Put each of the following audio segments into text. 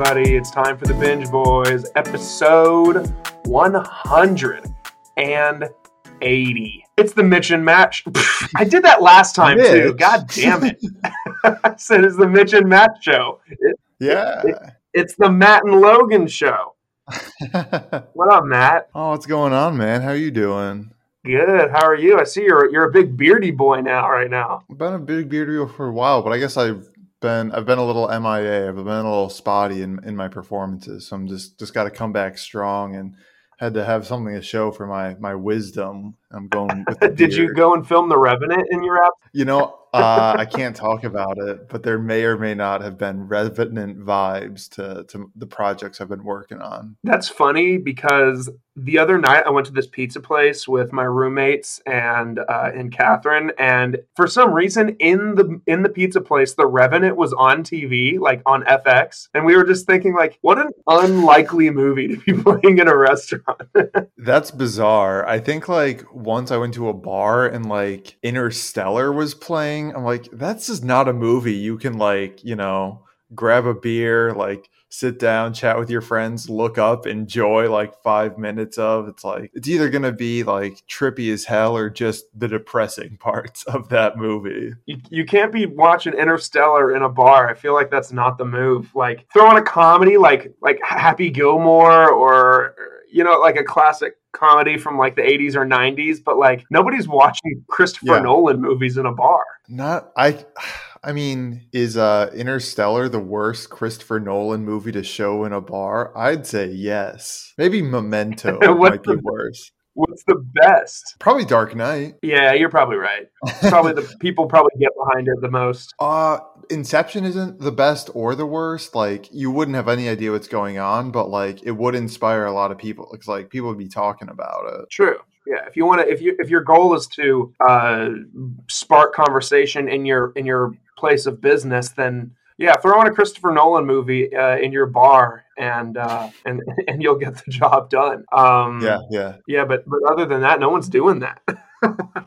everybody. It's time for the Binge Boys, episode 180. It's the Mitch and Matt. I did that last time too. God damn it. I said it's the Mitch and Matt show. It- Yeah. it's the Matt and Logan show. What up, Matt? oh, what's going on, man? How you doing? Good. How are you? I see you're you're a big beardy boy now, right now. I've been a big beardy for a while, but I guess I've been I've been a little MIA. I've been a little spotty in in my performances. So I'm just just got to come back strong and had to have something to show for my my wisdom. I'm going with the Did you go and film The Revenant in your app? You know, uh, I can't talk about it, but there may or may not have been revenant vibes to to the projects I've been working on. That's funny because the other night I went to this pizza place with my roommates and uh, and Catherine, and for some reason in the in the pizza place, The Revenant was on TV, like on FX, and we were just thinking, like, what an unlikely movie to be playing in a restaurant. That's bizarre. I think like once I went to a bar and like Interstellar was playing, I'm like, that's just not a movie you can like, you know, grab a beer, like sit down, chat with your friends, look up, enjoy like five minutes of. It's like it's either gonna be like trippy as hell or just the depressing parts of that movie. you, you can't be watching Interstellar in a bar. I feel like that's not the move. Like throw on a comedy like like Happy Gilmore or you know like a classic comedy from like the 80s or 90s, but like nobody's watching Christopher Yeah. Nolan movies in a bar. Not I I mean, is uh Interstellar the worst Christopher Nolan movie to show in a bar? I'd say yes. Maybe Memento might be worse. What's the best? Probably Dark Knight. Yeah, you're probably right. Probably the people probably get behind it the most. Uh Inception isn't the best or the worst. Like you wouldn't have any idea what's going on, but like it would inspire a lot of people. It's like people would be talking about it. True. Yeah, if you want to, if you if your goal is to uh, spark conversation in your in your place of business, then yeah, throw on a Christopher Nolan movie uh, in your bar, and uh, and and you'll get the job done. Um, Yeah, yeah. yeah, but but other than that, no one's doing that.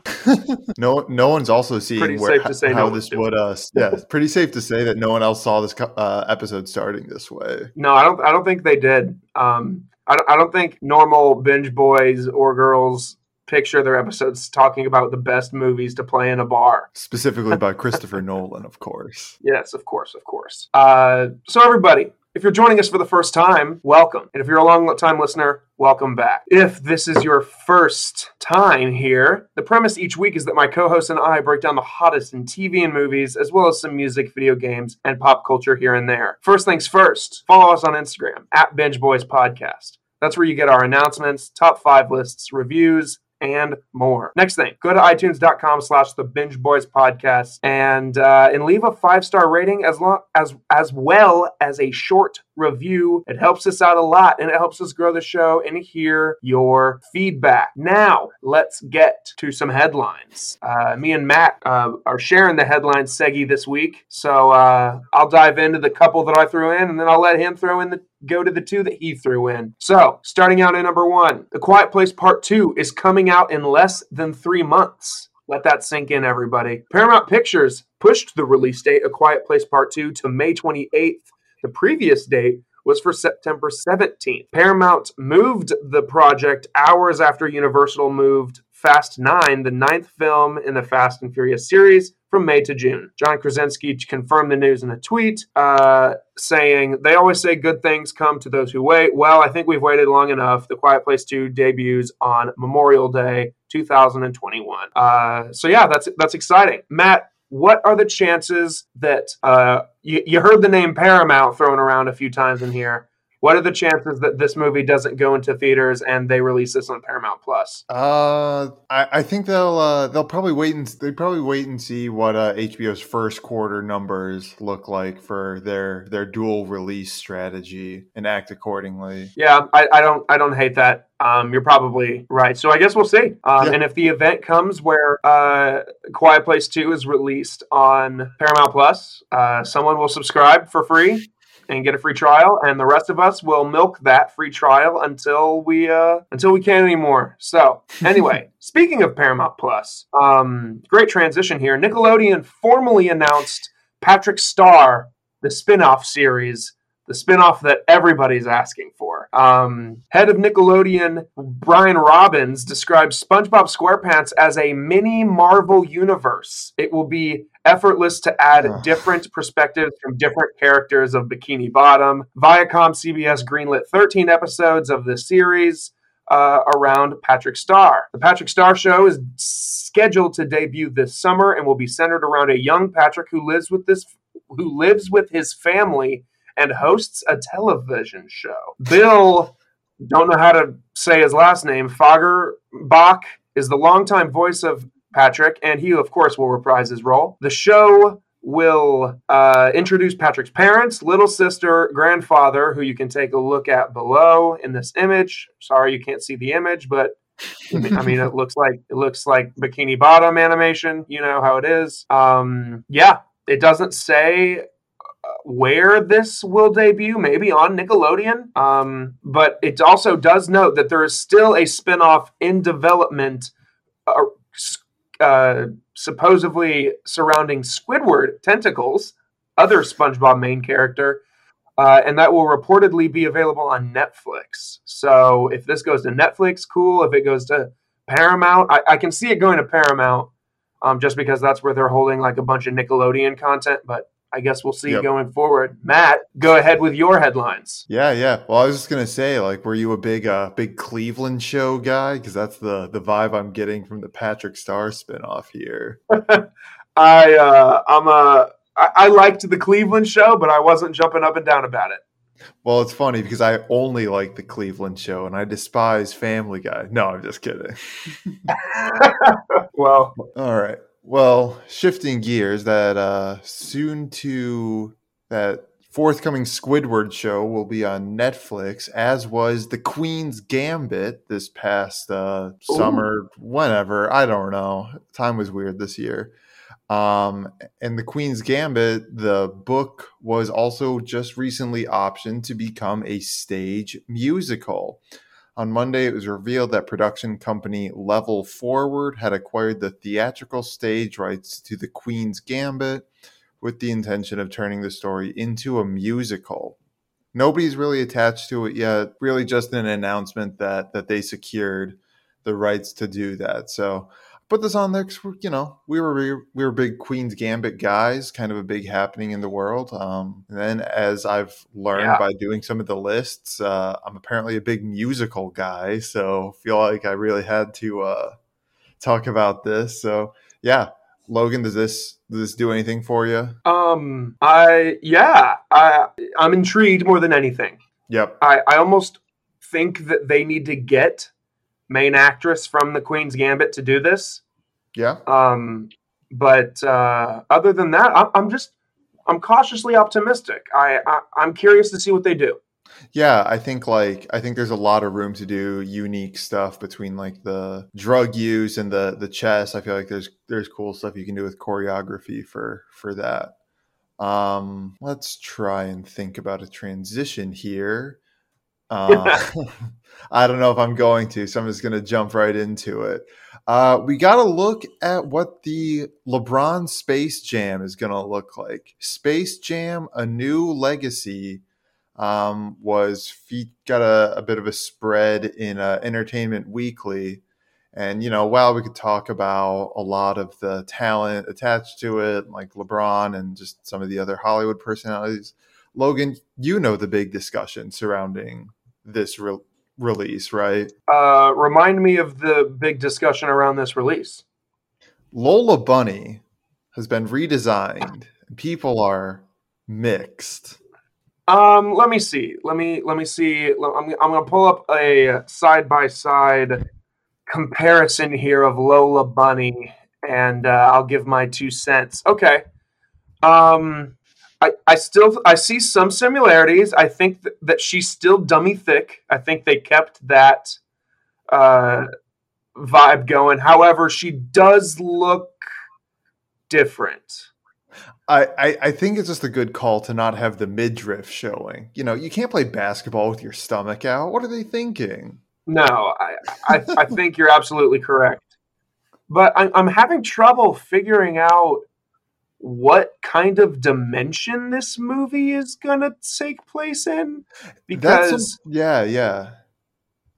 No, no one's also seeing Pretty where, safe to say how no this would. Uh, yeah, it's pretty safe to say that no one else saw this uh, episode starting this way. no, I don't. I don't think they did. Um, I don't, I don't think normal binge boys or girls picture their episodes talking about the best movies to play in a bar. Specifically by Christopher Nolan, of course. Yes, of course, of course. Uh, so, everybody, if you're joining us for the first time, welcome. And if you're a long time listener, welcome back. If this is your first time here, the premise each week is that my co host and I break down the hottest in TV and movies, as well as some music, video games, and pop culture here and there. First things first, follow us on Instagram at Binge Boys Podcast. That's where you get our announcements, top five lists, reviews, and more. Next thing, go to itunes.com slash the binge boys podcast and uh, and leave a five star rating as long as as well as a short review. It helps us out a lot and it helps us grow the show and hear your feedback. Now let's get to some headlines. Uh, me and Matt uh, are sharing the headlines Segi this week, so uh, I'll dive into the couple that I threw in and then I'll let him throw in the go to the two that he threw in. So, starting out at number one, The Quiet Place Part 2 is coming out in less than three months. Let that sink in, everybody. Paramount Pictures pushed the release date of Quiet Place Part 2 to May 28th. The previous date was for September 17th. Paramount moved the project hours after Universal moved Fast 9, the ninth film in the Fast and Furious series, from May to June. John Krasinski confirmed the news in a tweet, uh, saying, They always say good things come to those who wait. Well, I think we've waited long enough. The Quiet Place 2 debuts on Memorial Day 2021. Uh, so, yeah, that's, that's exciting. Matt, what are the chances that uh, you, you heard the name Paramount thrown around a few times in here? What are the chances that this movie doesn't go into theaters and they release this on Paramount Plus? Uh, I, I think they'll uh, they'll probably wait and they probably wait and see what uh, HBO's first quarter numbers look like for their their dual release strategy and act accordingly. Yeah, I, I don't I don't hate that. Um, you're probably right. So I guess we'll see. Um, Yeah. And if the event comes where uh, Quiet Place Two is released on Paramount Plus, uh, someone will subscribe for free and get a free trial, and the rest of us will milk that free trial until we uh, until we can't anymore. So anyway, speaking of Paramount Plus, um, great transition here. Nickelodeon formally announced Patrick Star, the spin-off series the spinoff that everybody's asking for. Um, head of Nickelodeon, Brian Robbins, describes SpongeBob SquarePants as a mini Marvel universe. It will be effortless to add Ugh. different perspectives from different characters of Bikini Bottom. Viacom CBS greenlit 13 episodes of the series. Uh, around Patrick Star. The Patrick Star Show is scheduled to debut this summer and will be centered around a young Patrick who lives with this who lives with his family and hosts a television show. Bill, don't know how to say his last name, Fagerbach is the longtime voice of Patrick, and he, of course, will reprise his role. The show will uh, introduce Patrick's parents, little sister, grandfather, who you can take a look at below in this image. Sorry, you can't see the image, but I mean, it looks like it looks like Bikini Bottom animation. You know how it is. Um, yeah, it doesn't say where this will debut, maybe on Nickelodeon. Um, but it also does note that there is still a spin-off in development, uh, uh, supposedly surrounding Squidward tentacles, other SpongeBob main character. Uh, and that will reportedly be available on Netflix. So if this goes to Netflix, cool. If it goes to Paramount, I, I can see it going to Paramount, um, just because that's where they're holding like a bunch of Nickelodeon content. But I guess we'll see Yep. going forward. Matt, go ahead with your headlines. Yeah, yeah. Well, I was just gonna say, like, were you a big, uh, big Cleveland show guy? Because that's the the vibe I'm getting from the Patrick Star spinoff here. I uh, I'm a I, I liked the Cleveland show, but I wasn't jumping up and down about it. Well, it's funny because I only like the Cleveland show and I despise Family Guy. No, I'm just kidding. well, All right. Well, shifting gears, that uh, soon to that forthcoming Squidward show will be on Netflix, as was The Queen's Gambit this past uh, summer, whenever. I don't know. Time was weird this year. Um, and The Queen's Gambit, the book was also just recently optioned to become a stage musical. On Monday, it was revealed that production company Level Forward had acquired the theatrical stage rights to The Queen's Gambit with the intention of turning the story into a musical. Nobody's really attached to it yet, really just an announcement that that they secured the rights to do that. So put this on there because you know we were we were big Queen's Gambit guys, kind of a big happening in the world. Um, and then as I've learned Yeah. by doing some of the lists, uh, I'm apparently a big musical guy, so feel like I really had to uh, talk about this. So yeah, Logan, does this does this do anything for you? um, I yeah, I I'm intrigued more than anything. Yep. I I almost think that they need to get main actress from the Queen's Gambit to do this. Yeah. Um, but uh, other than that, I'm, I'm just I'm cautiously optimistic. I, I I'm curious to see what they do. Yeah, I think like I think there's a lot of room to do unique stuff between like the drug use and the the chess. I feel like there's there's cool stuff you can do with choreography for for that. Um, let's try and think about a transition here. Uh, I don't know if I'm going to, so I'm just going to jump right into it. Uh, we got to look at what the LeBron Space Jam is going to look like. Space Jam: A New Legacy um, was fe- got a, a bit of a spread in uh, Entertainment Weekly. And, you know, while we could talk about a lot of the talent attached to it, like LeBron and just some of the other Hollywood personalities, Logan, you know the big discussion surrounding this re- release, right? Uh, remind me of the big discussion around this release. Lola Bunny has been redesigned, people are mixed. Um, let me see. Let me let me see. I'm I'm gonna pull up a side by side comparison here of Lola Bunny, and uh, I'll give my two cents. Okay. Um, I I still I see some similarities. I think th- that she's still dummy thick. I think they kept that uh, vibe going. However, she does look different. I, I, I think it's just a good call to not have the midriff showing. You know, you can't play basketball with your stomach out. What are they thinking? No, I, I, I think you're absolutely correct. But I'm, I'm having trouble figuring out what kind of dimension this movie is going to take place in because some- yeah, yeah.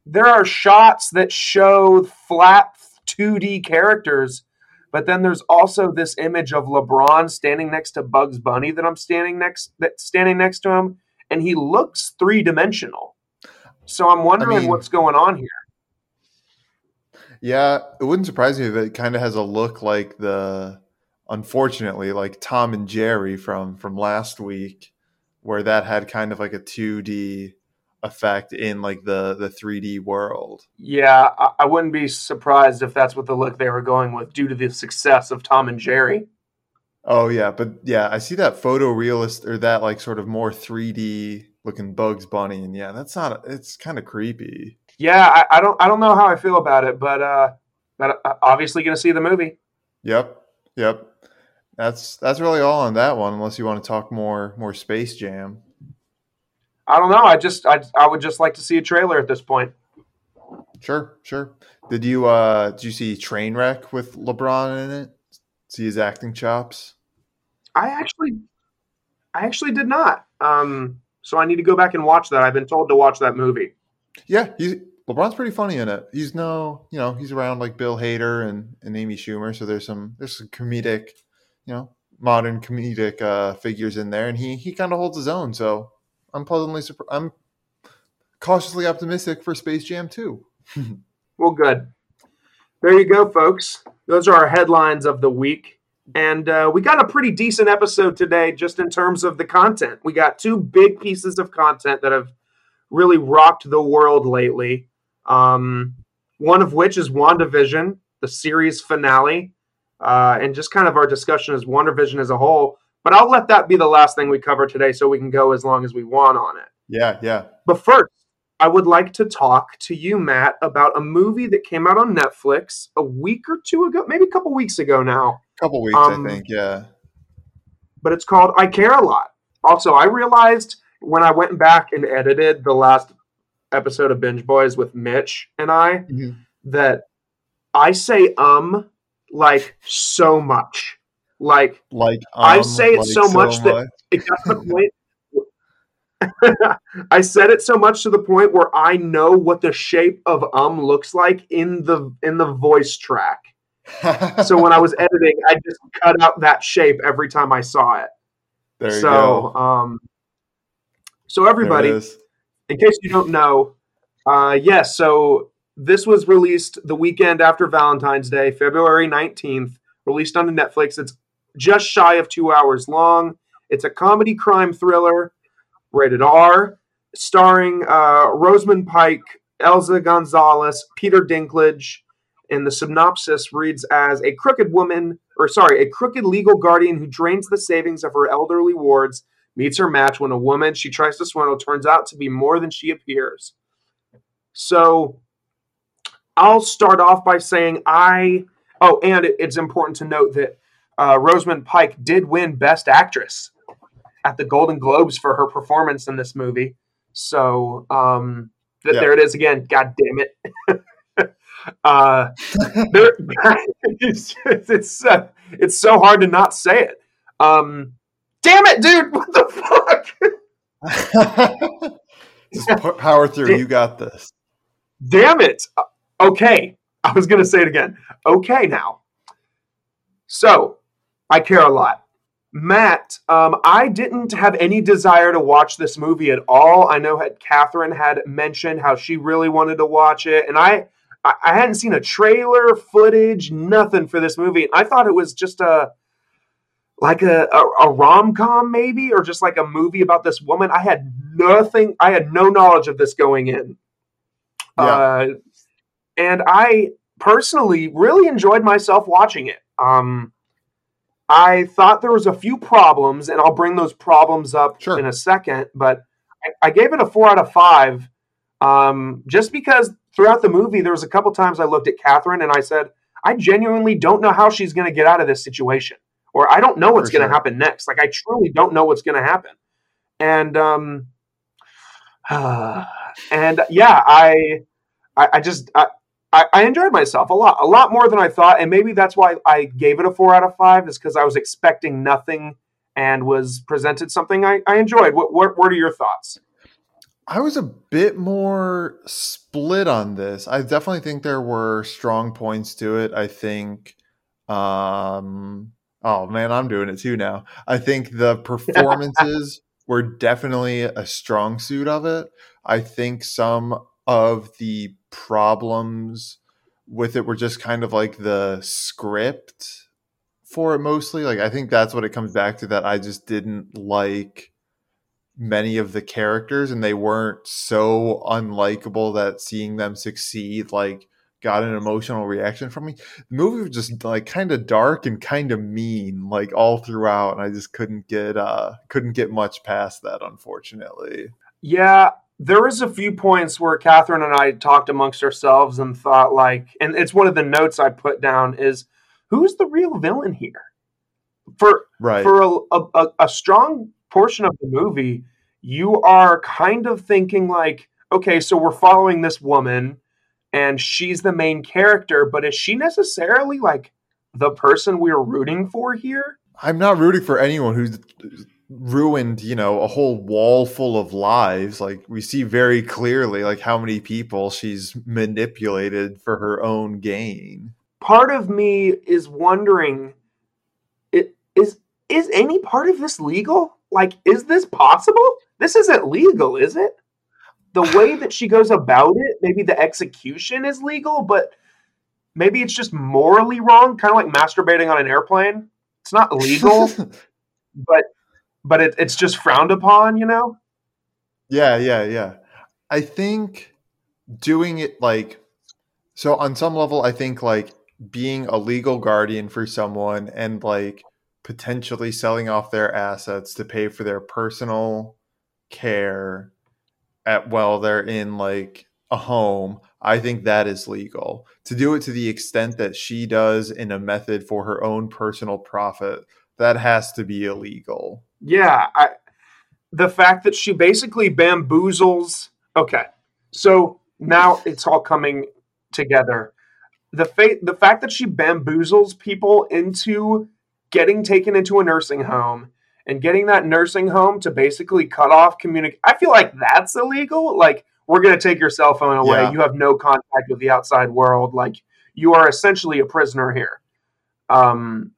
there are shots that show flat 2D characters, but then there's also this image of LeBron standing next to Bugs Bunny that I'm standing next that standing next to him, and he looks three dimensional. So I'm wondering mean- what's going on here. Yeah, it wouldn't surprise me if it kind of has a look like the unfortunately like Tom and Jerry from from last week where that had kind of like a 2D effect in like the the 3D world. Yeah, I, I wouldn't be surprised if that's what the look they were going with due to the success of Tom and Jerry. Oh yeah, but yeah, I see that photorealist or that like sort of more 3D looking Bugs Bunny and yeah, that's not it's kind of creepy. Yeah, I, I don't I don't know how I feel about it, but uh, but uh, obviously going to see the movie. Yep. Yep. That's that's really all on that one unless you want to talk more more Space Jam. I don't know. I just I I would just like to see a trailer at this point. Sure, sure. Did you uh did you see Trainwreck with LeBron in it? See his acting chops? I actually, I actually did not. Um, so I need to go back and watch that. I've been told to watch that movie. Yeah, he's LeBron's pretty funny in it. He's no, you know, he's around like Bill Hader and, and Amy Schumer, so there's some there's some comedic, you know, modern comedic uh figures in there and he he kind of holds his own, so I'm pleasantly surprised. I'm cautiously optimistic for Space Jam 2. Well, good. There you go, folks. Those are our headlines of the week. And uh, we got a pretty decent episode today, just in terms of the content. We got two big pieces of content that have really rocked the world lately. Um, one of which is WandaVision, the series finale, uh, and just kind of our discussion as WandaVision as a whole. But I'll let that be the last thing we cover today so we can go as long as we want on it. Yeah, yeah. But first, I would like to talk to you, Matt, about a movie that came out on Netflix a week or two ago, maybe a couple weeks ago now. A Couple weeks, Um, I think. Yeah. But it's called I Care a Lot. Also, I realized when I went back and edited the last episode of Binge Boys with Mitch and I Mhm. that I say um like so much. Like Like I um, say it like so much that- it got to the point. I said it so much to the point where I know what the shape of um looks like in the in the voice track. So when I was editing, I just cut out that shape every time I saw it. there you so go. um so everybody. In case you don't know, uh yes, so this was released the weekend after Valentine's Day, February 19th, released on Netflix. It's just shy of 2 hours long. It's a comedy crime thriller, rated R, starring uh Rosamund Pike, Eiza Gonzalez, Peter Dinklage, and the synopsis reads as a crooked woman, or sorry, a crooked legal guardian who drains the savings of her elderly wards meets her match when a woman she tries to swindle turns out to be more than she appears. So I'll start off by saying I. Oh, and it- it's important to note that uh, Rosamund Pike did win Best Actress at the Golden Globes for her performance in this movie. So um, th- Yeah. there it is again. God damn it. uh, there, it's it's, uh, it's so hard to not say it. Um, damn it, dude! What the fuck? Just power through. You got this. Damn it. Uh, Okay. I was going to say it again. Okay, now. So, I care a lot. Matt, um, I didn't have any desire to watch this movie at all. I know had Catherine had mentioned how she really wanted to watch it, and I, I I hadn't seen a trailer, footage, nothing for this movie. I thought it was just a like a, a, a rom com maybe, or just like a movie about this woman. I had nothing. I had no knowledge of this going in. Yeah. Uh, and I personally really enjoyed myself watching it. Um, I thought there was a few problems, and I'll bring those problems up Sure. in a second. But I, I gave it a four out of five, um, just because throughout the movie there was a couple times I looked at Catherine and I said, I genuinely don't know how she's going to get out of this situation, or I don't know what's going to sure. happen next. Like I truly don't know what's going to happen, and um, and yeah, I, I, I just I, I, I, enjoyed myself a lot, a lot more than I thought, and maybe that's why I gave it a four out of five. Is because I was expecting nothing and was presented something I, I enjoyed. What, what what are your thoughts? I was a bit more split on this. I definitely think there were strong points to it. I think um oh man, I'm doing it too now. I think the performances were definitely a strong suit of it. I think some of the problems with it were just kind of like the script for it mostly. Like I think that's what it comes back to that I just didn't like many of the characters and they weren't so unlikable that seeing them succeed like got an emotional reaction from me. The movie was just like kind of dark and kind of mean, like all throughout, and I just couldn't get uh couldn't get much past that, unfortunately. Yeah, there was a few points where Catherine and I talked amongst ourselves and thought like, and it's one of the notes I put down is who's the real villain here? For right. for a, a, a strong portion of the movie, you are kind of thinking like, okay, so we're following this woman and she's the main character, but is she necessarily like the person we're rooting for here? I'm not rooting for anyone who's ruined, you know, a whole wall full of lives. Like we see very clearly like how many people she's manipulated for her own gain. Part of me is wondering it is is any part of this legal? Like is this possible? This isn't legal, is it? The way that she goes about it, maybe the execution is legal, but maybe it's just morally wrong, kind of like masturbating on an airplane. It's not legal, but but it, it's just frowned upon, you know? Yeah, yeah, yeah. I think doing it like so on some level, I think like being a legal guardian for someone and like potentially selling off their assets to pay for their personal care at while they're in like a home, I think that is legal. To do it to the extent that she does in a method for her own personal profit, that has to be illegal. Yeah, I, the fact that she basically bamboozles. Okay, so now it's all coming together. The fa- the fact that she bamboozles people into getting taken into a nursing home and getting that nursing home to basically cut off communication. I feel like that's illegal. Like we're going to take your cell phone away. Yeah. You have no contact with the outside world. Like you are essentially a prisoner here. Um,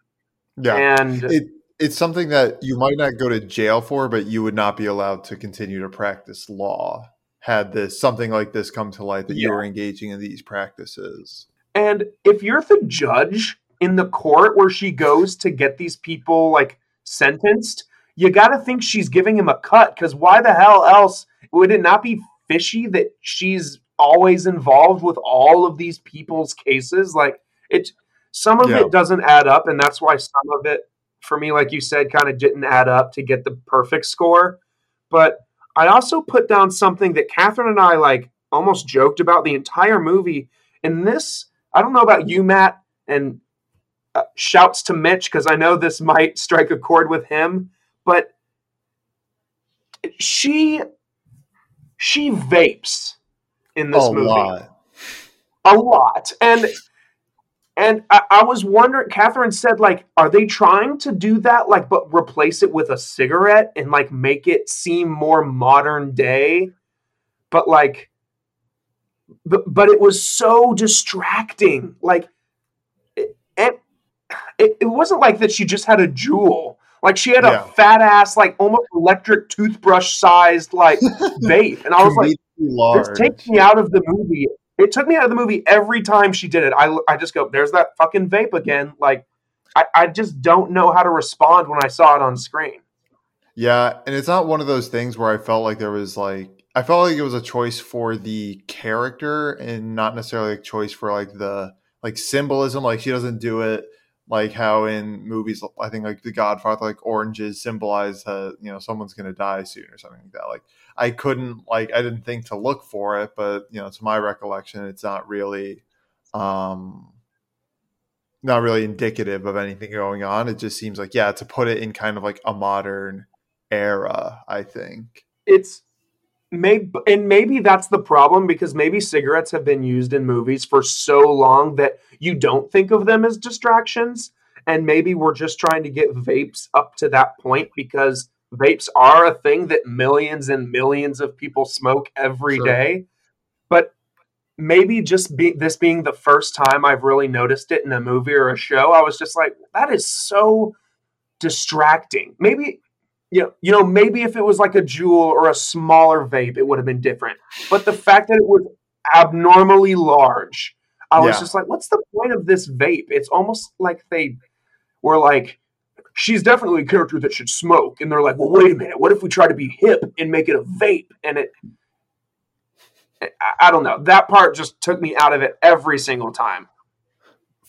yeah, and it, it's something that you might not go to jail for, but you would not be allowed to continue to practice law had this something like this come to light that yeah. you were engaging in these practices. And if you're the judge in the court where she goes to get these people like sentenced, you got to think she's giving him a cut because why the hell else would it not be fishy that she's always involved with all of these people's cases? Like it, some of yeah. it doesn't add up, and that's why some of it, for me, like you said, kind of didn't add up to get the perfect score. But I also put down something that Catherine and I like almost joked about the entire movie. And this, I don't know about you, Matt, and uh, shouts to Mitch because I know this might strike a chord with him, but she she vapes in this a movie lot. a lot, and and I, I, was wondering. Catherine said, like, are they trying to do that, like, but replace it with a cigarette and like make it seem more modern day? But like, but but it was so distracting, like. It, it, wasn't like that she just had a Juul. Like she had yeah. a fat ass, like almost electric toothbrush sized like vape. And I was like, large. this takes me out of the movie. It took me out of the movie every time she did it. I, I just go, there's that fucking vape again. Like, I, I just don't know how to respond when I saw it on screen. Yeah. And it's not one of those things where I felt like there was like, I felt like it was a choice for the character and not necessarily a choice for like the like symbolism. Like she doesn't do it like how in movies i think like the godfather like oranges symbolize that you know someone's to die soon or something like that. Like i couldn't like i didn't think to look for it but you know to my recollection it's not really um not really indicative of anything going on. It just seems like yeah to put it in kind of like a modern era i think. It's maybe and maybe that's the problem because maybe cigarettes have been used in movies for so long that you don't think of them as distractions and maybe we're just trying to get vapes up to that point because vapes are a thing that millions and millions of people smoke every sure. day. But maybe just be, this being the first time I've really noticed it in a movie or a show, I was just like, that is so distracting. Maybe you know, you know, maybe if it was like a Juul or a smaller vape, it would have been different. But the fact that it was abnormally large, I was yeah. just like, what's the point of this vape? It's almost like they were like, she's definitely a character that should smoke. And they're like, well, wait a minute. What if we try to be hip and make it a vape? And it, I don't know. That part just took me out of it every single time.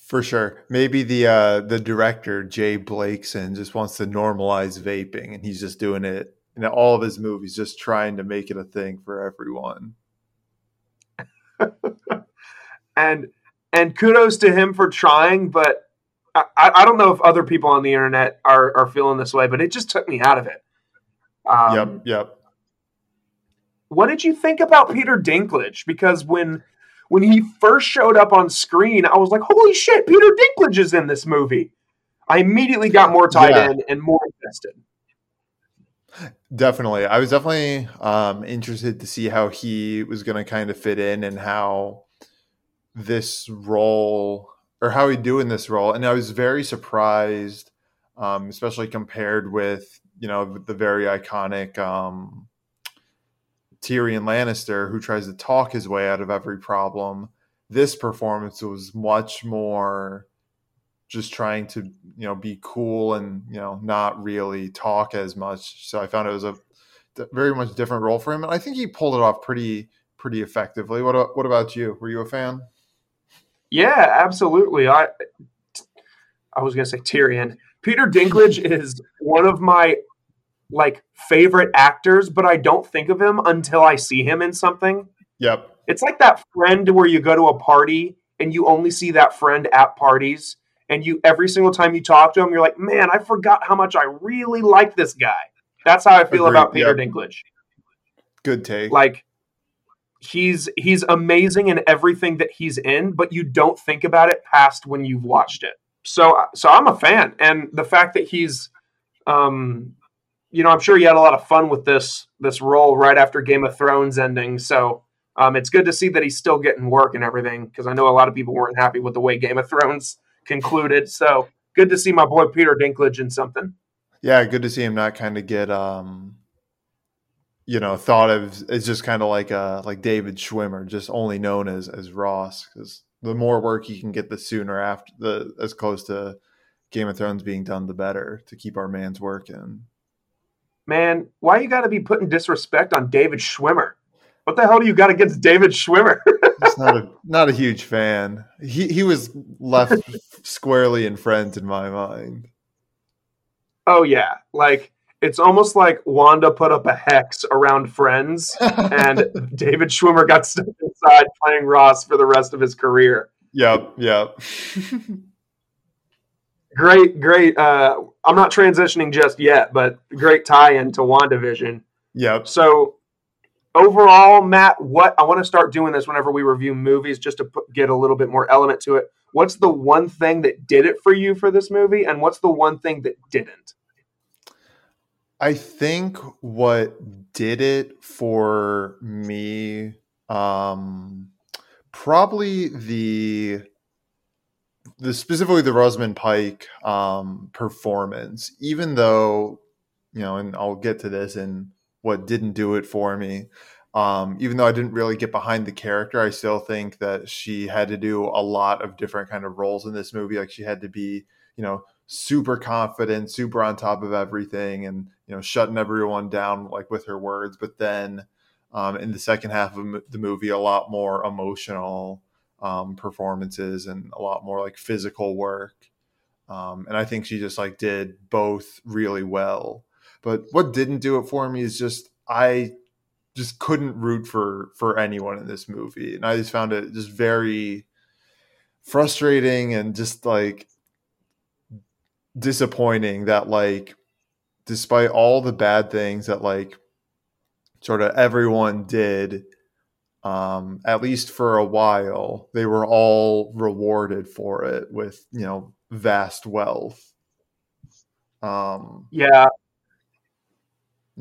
For sure. Maybe the uh, the director J Blakeson just wants to normalize vaping, and he's just doing it in all of his movies, just trying to make it a thing for everyone. and and kudos to him for trying, but I, I don't know if other people on the internet are are feeling this way, but it just took me out of it. Um, yep, yep. What did you think about Peter Dinklage? Because when when he first showed up on screen, I was like, holy shit, Peter Dinklage is in this movie. I immediately got more tied yeah. in and more invested. Definitely. I was definitely um, interested to see how he was going to kind of fit in and how this role or how he'd do in this role. And I was very surprised, um, especially compared with, you know, the very iconic um, Tyrion Lannister who tries to talk his way out of every problem. This performance was much more just trying to, you know, be cool and, you know, not really talk as much. So I found it was a very much different role for him and I think he pulled it off pretty pretty effectively. What what about you? Were you a fan? Yeah, absolutely. I I was going to say Tyrion. Peter Dinklage is one of my like favorite actors, but I don't think of him until I see him in something. Yep. It's like that friend where you go to a party and you only see that friend at parties and you every single time you talk to him you're like, "Man, I forgot how much I really like this guy." That's how I feel Agreed. about Peter yep. Dinklage. Good take. Like he's he's amazing in everything that he's in, but you don't think about it past when you've watched it. So so I'm a fan and the fact that he's um you know, I'm sure you had a lot of fun with this this role right after Game of Thrones ending. So um, it's good to see that he's still getting work and everything because I know a lot of people weren't happy with the way Game of Thrones concluded. So good to see my boy Peter Dinklage in something. Yeah, good to see him not kind of get um, you know, thought of as just kind of like uh like David Schwimmer, just only known as as Ross because the more work he can get, the sooner after the as close to Game of Thrones being done, the better to keep our man's working man, why you got to be putting disrespect on David Schwimmer? What the hell do you got against David Schwimmer? He's not a not a huge fan. He he was left squarely in Friends in my mind. Oh yeah, like it's almost like Wanda put up a hex around Friends, and David Schwimmer got stuck inside playing Ross for the rest of his career. Yep, yep. great, great. Uh, I'm not transitioning just yet, but great tie in to WandaVision. Yep. So overall, Matt, what I want to start doing this whenever we review movies, just to put, get a little bit more element to it. What's the one thing that did it for you for this movie, and what's the one thing that didn't? I think what did it for me, um, probably the the specifically the Rosamund Pike um, performance, even though you know, and I'll get to this and what didn't do it for me. Um, even though I didn't really get behind the character, I still think that she had to do a lot of different kind of roles in this movie. Like she had to be, you know, super confident, super on top of everything, and you know, shutting everyone down like with her words. But then um, in the second half of the movie, a lot more emotional um, performances and a lot more like physical work. Um, and I think she just like did both really well. But what didn't do it for me is just I just couldn't root for for anyone in this movie, and I just found it just very frustrating and just like disappointing that like despite all the bad things that like sort of everyone did um, at least for a while, they were all rewarded for it with you know vast wealth. Um, yeah,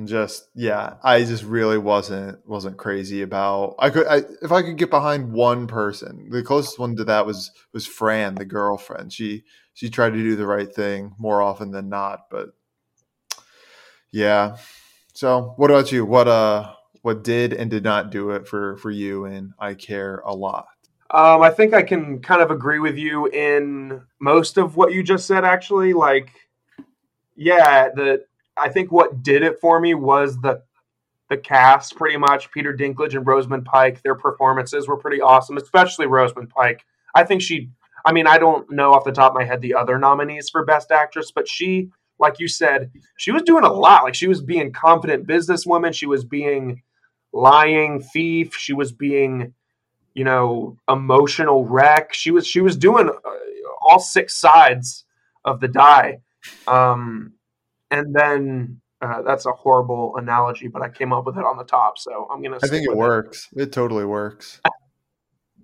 just yeah, I just really wasn't wasn't crazy about. I could I, if I could get behind one person. The closest one to that was was Fran, the girlfriend. She she tried to do the right thing more often than not, but yeah. So, what about you? What uh what did and did not do it for for you and I care a lot. Um, I think I can kind of agree with you in most of what you just said. Actually, like, yeah, the I think what did it for me was the the cast, pretty much. Peter Dinklage and Rosamund Pike, their performances were pretty awesome, especially Rosamund Pike. I think she. I mean, I don't know off the top of my head the other nominees for Best Actress, but she, like you said, she was doing a lot. Like she was being confident businesswoman. She was being lying thief. She was being, you know, emotional wreck. She was she was doing uh, all six sides of the die. Um, and then uh, that's a horrible analogy, but I came up with it on the top, so I'm gonna. I think it works. It. it totally works.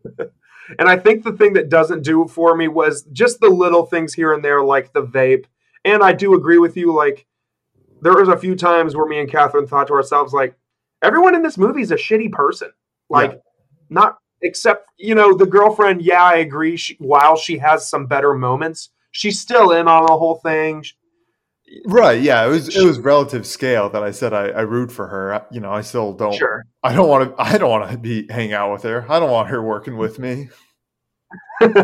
and I think the thing that doesn't do it for me was just the little things here and there, like the vape. And I do agree with you. Like there was a few times where me and Catherine thought to ourselves, like, everyone in this movie is a shitty person. Like, yeah. not except you know the girlfriend. Yeah, I agree. She, while she has some better moments, she's still in on the whole thing. Right. Yeah. It was it was relative scale that I said I, I root for her. You know, I still don't. Sure. I don't want to. I don't want to be hang out with her. I don't want her working with me.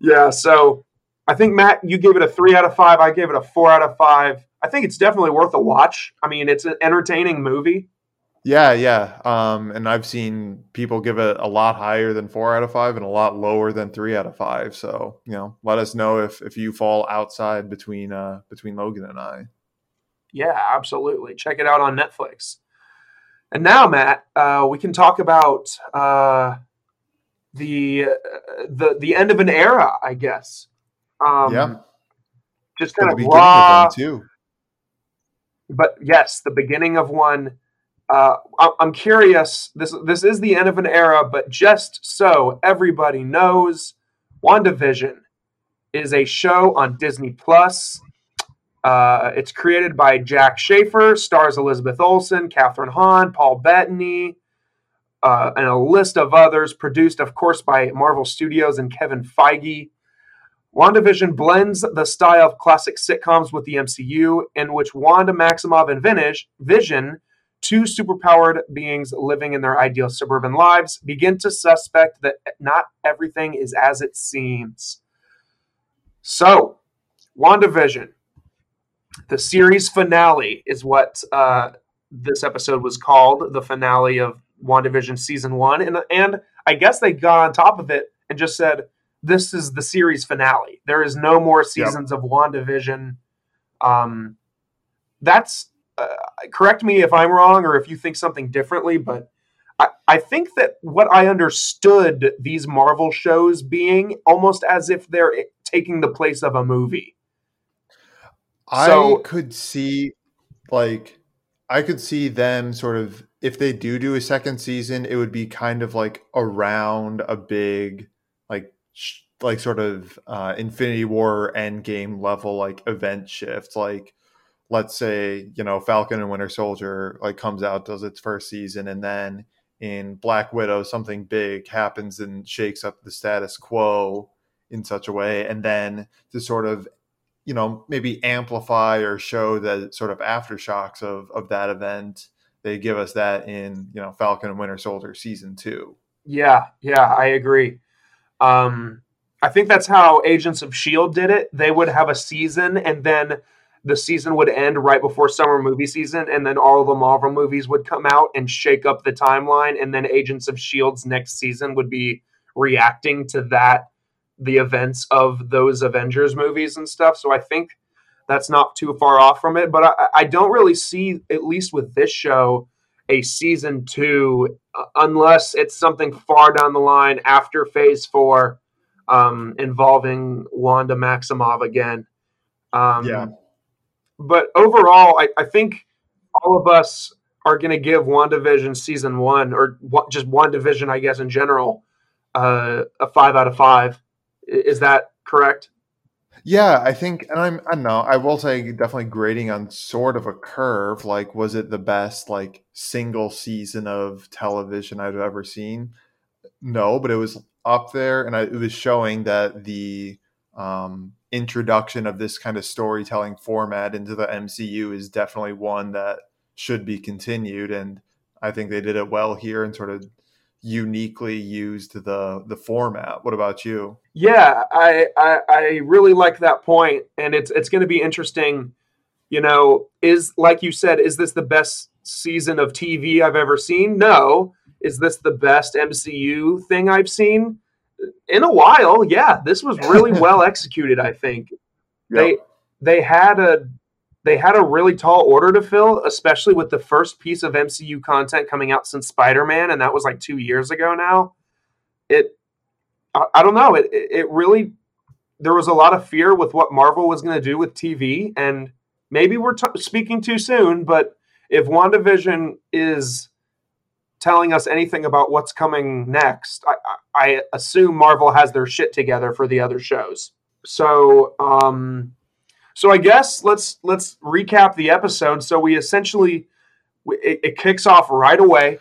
yeah. So I think Matt, you gave it a three out of five. I gave it a four out of five. I think it's definitely worth a watch. I mean, it's an entertaining movie. Yeah, yeah. Um, and I've seen people give it a lot higher than four out of five and a lot lower than three out of five. So, you know, let us know if if you fall outside between uh between Logan and I. Yeah, absolutely. Check it out on Netflix. And now, Matt, uh, we can talk about uh, the uh, the the end of an era, I guess. Um, yeah. Just kind of raw. too but yes, the beginning of one. Uh, I'm curious. This this is the end of an era, but just so everybody knows, WandaVision is a show on Disney Plus. Uh, it's created by Jac Schaeffer, stars Elizabeth Olsen, Kathryn Hahn, Paul Bettany, uh, and a list of others. Produced, of course, by Marvel Studios and Kevin Feige. WandaVision blends the style of classic sitcoms with the MCU, in which Wanda Maximoff and Vinage, Vision, two superpowered beings living in their ideal suburban lives, begin to suspect that not everything is as it seems. So, WandaVision, the series finale is what uh, this episode was called, the finale of WandaVision season one. And, and I guess they got on top of it and just said, this is the series finale. There is no more seasons yep. of WandaVision. Um, that's uh, correct me if I'm wrong or if you think something differently, but I, I think that what I understood these Marvel shows being almost as if they're taking the place of a movie. I so, could see, like, I could see them sort of if they do do a second season, it would be kind of like around a big like sort of uh, Infinity War end game level like event shift. Like, let's say you know Falcon and Winter Soldier like comes out, does its first season, and then in Black Widow something big happens and shakes up the status quo in such a way, and then to sort of you know maybe amplify or show the sort of aftershocks of of that event. They give us that in you know Falcon and Winter Soldier season two. Yeah, yeah, I agree. Um, I think that's how Agents of Shield did it. They would have a season, and then the season would end right before summer movie season, and then all of the Marvel movies would come out and shake up the timeline, and then Agents of Shield's next season would be reacting to that, the events of those Avengers movies and stuff. So I think that's not too far off from it, but I, I don't really see, at least with this show, a season two uh, unless it's something far down the line after phase four um, involving Wanda Maximoff again. Um, yeah. But overall, I, I, think all of us are going to give WandaVision season one, or just WandaVision, I guess, in general, uh, a five out of five. Is that correct? Yeah, I think, and I'm, I don't know, I will say definitely grading on sort of a curve. Like, was it the best, like, single season of television I've ever seen? No, but it was up there, and I, it was showing that the um, introduction of this kind of storytelling format into the MCU is definitely one that should be continued. And I think they did it well here and sort of uniquely used the the format. What about you? Yeah, I I, I really like that point, and it's it's going to be interesting. You know, is like you said, is this the best season of TV I've ever seen? No. Is this the best MCU thing I've seen? In a while, yeah. This was really well executed. I think yep. they they had a they had a really tall order to fill, especially with the first piece of MCU content coming out since Spider Man, and that was like two years ago now. It, I, I don't know, it it really there was a lot of fear with what Marvel was going to do with TV, and maybe we're t- speaking too soon, but if WandaVision is telling us anything about what's coming next, I, I assume Marvel has their shit together for the other shows. So, um, so I guess let's let's recap the episode. So we essentially it, it kicks off right away.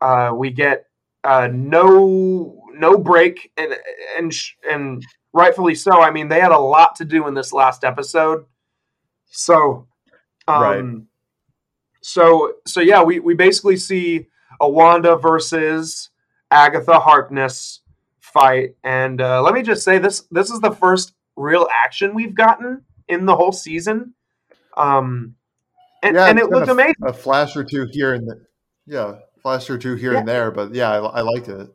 Uh, we get uh, no no break, and and and rightfully so. I mean, they had a lot to do in this last episode. So, um, right. So so yeah, we we basically see a Wanda versus Agatha Harkness fight, and uh, let me just say this: this is the first real action we've gotten in the whole season. Um, and, yeah, and it looked a, amazing. A flash or two here and there. Yeah, flash or two here yeah. and there, but yeah, I, I liked it.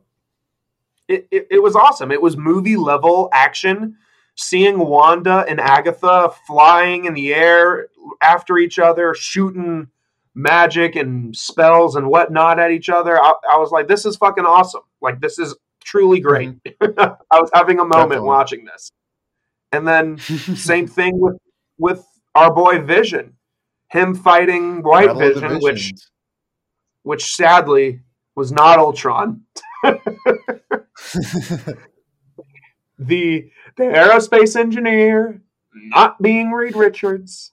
It, it. It was awesome. It was movie level action. Seeing Wanda and Agatha flying in the air after each other, shooting magic and spells and whatnot at each other, I, I was like, this is fucking awesome. Like, this is truly great. Mm-hmm. I was having a moment Definitely. watching this. And then same thing with with our boy Vision, him fighting White Battle Vision, which which sadly was not Ultron. the the aerospace engineer not being Reed Richards,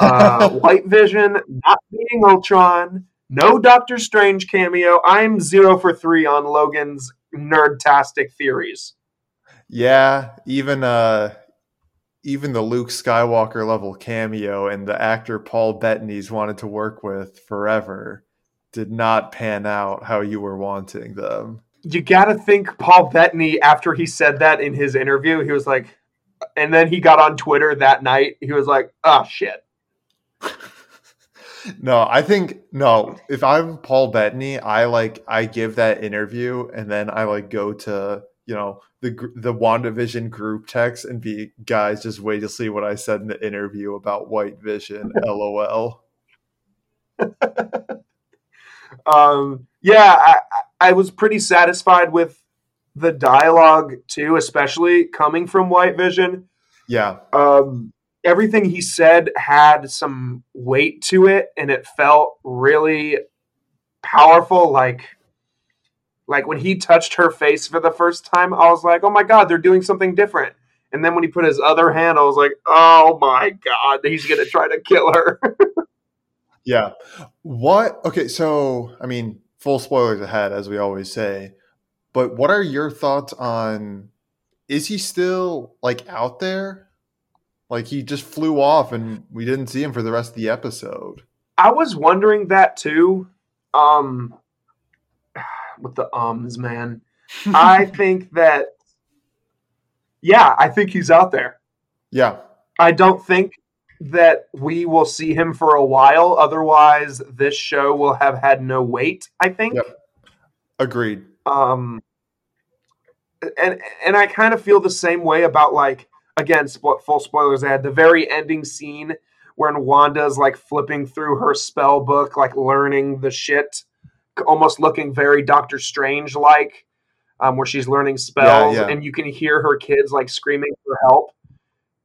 uh, White Vision not being Ultron, no Doctor Strange cameo. I'm zero for three on Logan's nerdtastic theories. Yeah, even uh even the Luke Skywalker level cameo and the actor Paul Bettany's wanted to work with forever did not pan out how you were wanting them. You got to think Paul Bettany, after he said that in his interview, he was like, and then he got on Twitter that night. He was like, oh, shit. no, I think, no, if I'm Paul Bettany, I like, I give that interview and then I like go to, you know, the the WandaVision group text and be guys just wait to see what I said in the interview about White Vision. LOL. um, yeah, I, I was pretty satisfied with the dialogue too, especially coming from White Vision. Yeah. Um, everything he said had some weight to it, and it felt really powerful. Like like when he touched her face for the first time, I was like, oh my God, they're doing something different. And then when he put his other hand, I was like, oh my God, he's going to try to kill her. yeah. What? Okay. So, I mean, full spoilers ahead, as we always say. But what are your thoughts on is he still like out there? Like he just flew off and we didn't see him for the rest of the episode. I was wondering that too. Um, with the ums, man. I think that, yeah, I think he's out there. Yeah. I don't think that we will see him for a while. Otherwise, this show will have had no weight, I think. Yep. Agreed. Um, and and I kind of feel the same way about like again, sp- full spoilers. I had the very ending scene when Wanda's like flipping through her spell book, like learning the shit almost looking very Doctor Strange like, um, where she's learning spells yeah, yeah. and you can hear her kids like screaming for help.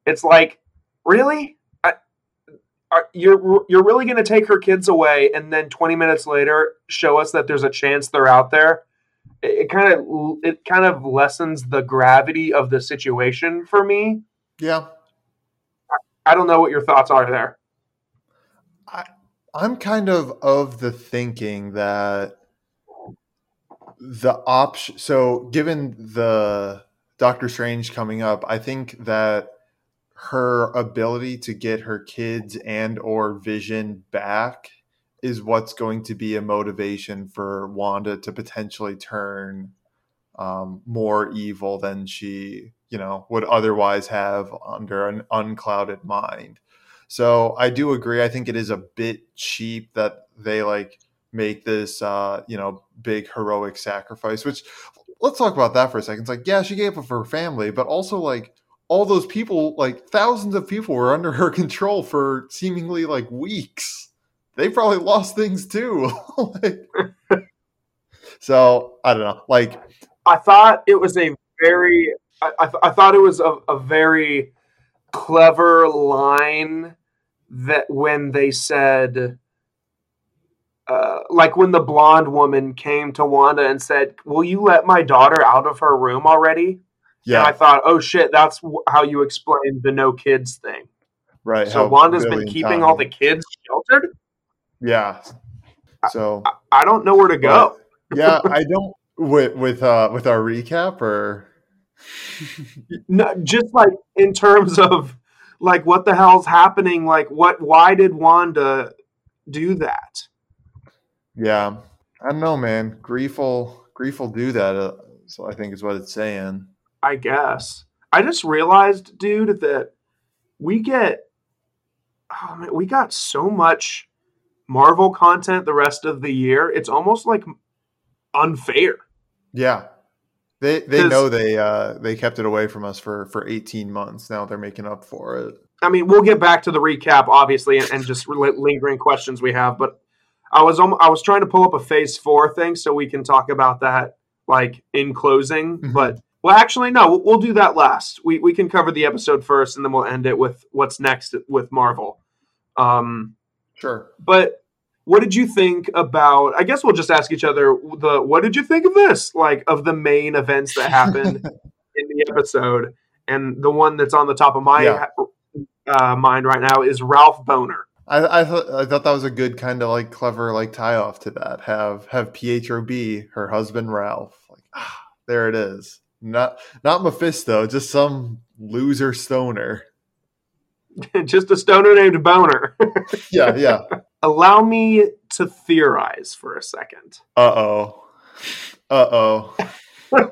It's like, really? I, are, you're you're really going to take her kids away, and then 20 minutes later show us that there's a chance they're out there. It, kind of it kind of lessens the gravity of the situation for me. Yeah, I don't know what your thoughts are there. I I'm kind of of the thinking that the option. So given the Doctor Strange coming up, I think that her ability to get her kids and or Vision back is what's going to be a motivation for Wanda to potentially turn um, more evil than she, you know, would otherwise have under an unclouded mind. So I do agree. I think it is a bit cheap that they like make this, uh, you know, big heroic sacrifice. Which let's talk about that for a second. It's like, yeah, she gave up for her family, but also like all those people, like thousands of people, were under her control for seemingly like weeks. They probably lost things too. like, so I don't know. Like I thought it was a very, I, I, th- I thought it was a, a very clever line that when they said, uh, like when the blonde woman came to Wanda and said, "Will you let my daughter out of her room already?" yeah, And I thought, "Oh shit, that's w- how you explain the no kids thing." right. So Wanda's been keeping all the kids sheltered. yeah. So I, I don't know where to go. yeah, I don't with with uh with our recap or No, just like in terms of like what the hell's happening? Like what? Why did Wanda do that? yeah. I don't know, man. Grief will grief will do that. Uh, so I think is what it's saying. I guess. I just realized, dude, that we get oh man, we got so much Marvel content the rest of the year. It's almost like unfair. Yeah. They they know they uh they kept it away from us for for 18 months. Now they're making up for it. I mean, we'll get back to the recap, obviously, and, and just lingering questions we have. But I was I was trying to pull up a Phase Four thing so we can talk about that, like in closing. Mhm. But well, actually, no, we'll, we'll do that last. We we can cover the episode first, and then we'll end it with what's next with Marvel. Um, Sure. but what did you think about? I guess we'll just ask each other the what did you think of this? Like of the main events that happened in the episode, and the one that's on the top of my Yeah. uh, mind right now is Ralph Bohner. I, I thought I thought that was a good kind of like clever like tie off to that. Have have Pietro be her husband Ralph. Like ah, there it is. Not not Mephisto, just some loser stoner. just a stoner named Bohner. Yeah, yeah. Allow me to theorize for a second. Uh oh. Uh oh.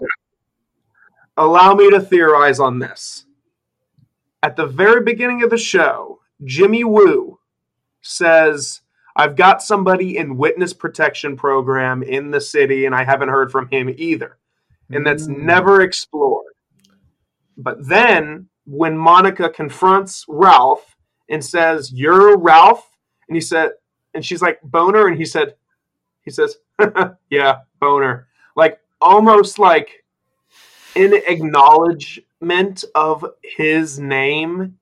Allow me to theorize on this. At the very beginning of the show, Jimmy Woo says, I've got somebody in witness protection program in the city, and I haven't heard from him either. And that's Mm. never explored. But then when Monica confronts Ralph and says, You're Ralph, and he said, and she's like, Bohner, and he said, he says, Yeah, Bohner. Like almost like in acknowledgement of his name,